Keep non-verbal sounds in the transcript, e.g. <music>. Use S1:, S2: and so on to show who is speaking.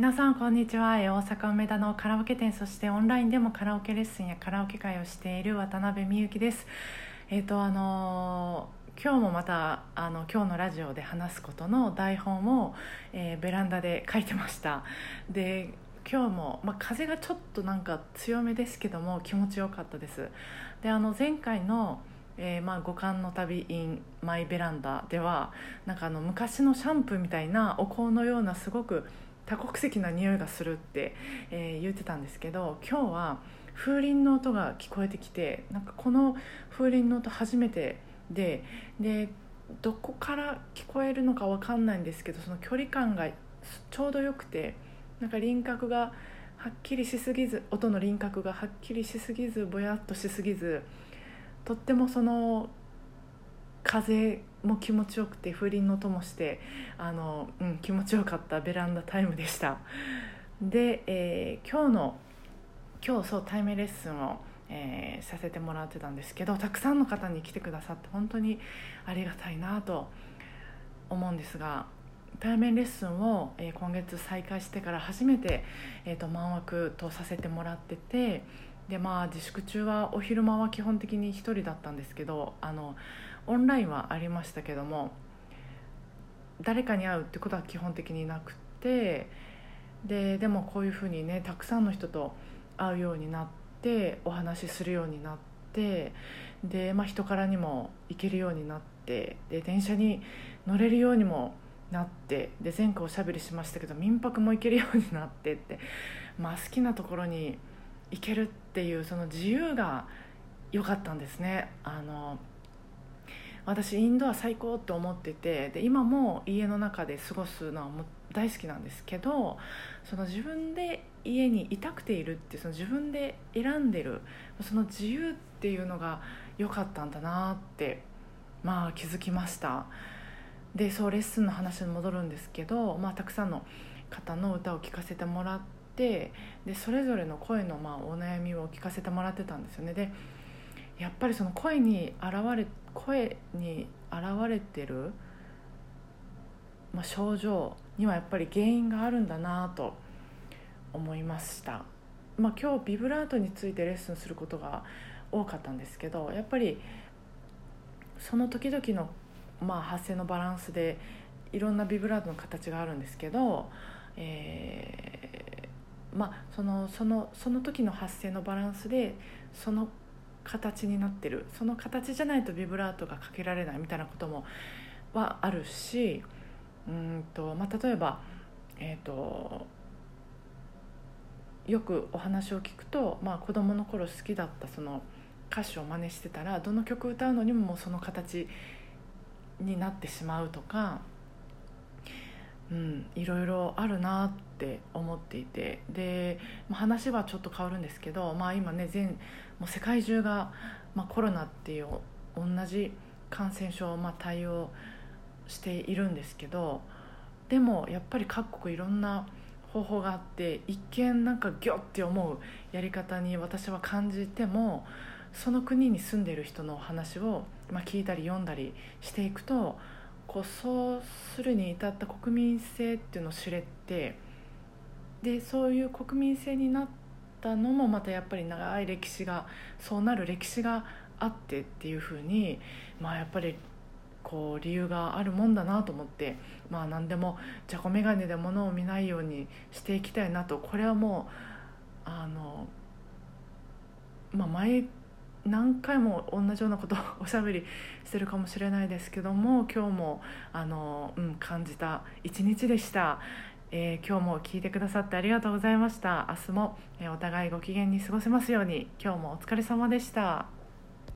S1: 皆さんこんにちは。大阪梅田のカラオケ店そしてオンラインでもカラオケレッスンやカラオケ会をしている渡辺美幸です。えっ、ー、とあのー、今日もまたあの今日のラジオで話すことの台本を、えー、ベランダで書いてました。で今日も、まあ、風がちょっとなんか強めですけども気持ちよかったです。であの前回のえー、まあ、五感の旅 in マイベランダではなんかあの昔のシャンプーみたいなお香のようなすごく多国籍な匂いがするって、えー、言ってたんですけど今日は風鈴の音が聞こえてきてなんかこの風鈴の音初めてででどこから聞こえるのか分かんないんですけどその距離感がちょうどよくてなんか輪郭がはっきりしすぎず音の輪郭がはっきりしすぎずぼやっとしすぎずとってもその風も気持ちよくて風鈴の音もしてあの、うん、気持ちよかったベランダタイムでした。で、えー、今日の今日そう対面レッスンを、えー、させてもらってたんですけどたくさんの方に来てくださって本当にありがたいなと思うんですが対面レッスンを、えー、今月再開してから初めて、えーと、満枠とさせてもらっててでまあ自粛中はお昼間は基本的に1人だったんですけどあのオンラインはありましたけども誰かに会うってことは基本的になくてででもこういうふうにねたくさんの人と会うようになってお話しするようになってで、まあ、人からにも行けるようになってで電車に乗れるようにもなってで前回おしゃべりしましたけど民泊も行けるようになってって、まあ、好きなところに行けるっていうその自由が良かったんですね。あの私インドア最高って思っててで今も家の中で過ごすのはも大好きなんですけどその自分で家にいたくているってその自分で選んでるその自由っていうのが良かったんだなってまあ気づきましたでそうレッスンの話に戻るんですけど、まあ、たくさんの方の歌を聴かせてもらってでそれぞれの声のまあお悩みを聞かせてもらってたんですよね。でやっぱりその声に現れ声に現れてる、まあ、症状にはやっぱり原因があるんだなと思いました、まあ、今日ビブラートについてレッスンすることが多かったんですけどやっぱりその時々の、まあ、発声のバランスでいろんなビブラートの形があるんですけど、えー、まあ、そのそのその時の発声のバランスでその形になってる。その形じゃないとビブラートがかけられないみたいなこともはあるしうんと、まあ、例えば、えーと、よくお話を聞くと、まあ、子供の頃好きだったその歌手を真似してたらどの曲歌うのにももうその形になってしまうとか、うん、いろいろあるなって思っていてで、話はちょっと変わるんですけど、まあ、今ね全もう世界中が、まあ、コロナっていう同じ感染症をまあ対応しているんですけどでもやっぱり各国いろんな方法があって一見なんかギョッて思うやり方に私は感じてもその国に住んでいる人の話を、まあ、聞いたり読んだりしていくとこそうするに至った国民性っていうのを知れてでそういう国民性になったのもまたやっぱり長い歴史がそうなる歴史があってっていうふうにまあやっぱりこう理由があるもんだなと思ってまあ何でもじゃこ眼鏡で物を見ないようにしていきたいなとこれはもうあのまあ前何回も同じようなことを <laughs> おしゃべりしてるかもしれないですけども今日もあの、うん、感じた一日でした。えー、今日も聞いてくださってありがとうございました。明日も、え、お互いご機嫌に過ごせますように。今日もお疲れ様でした。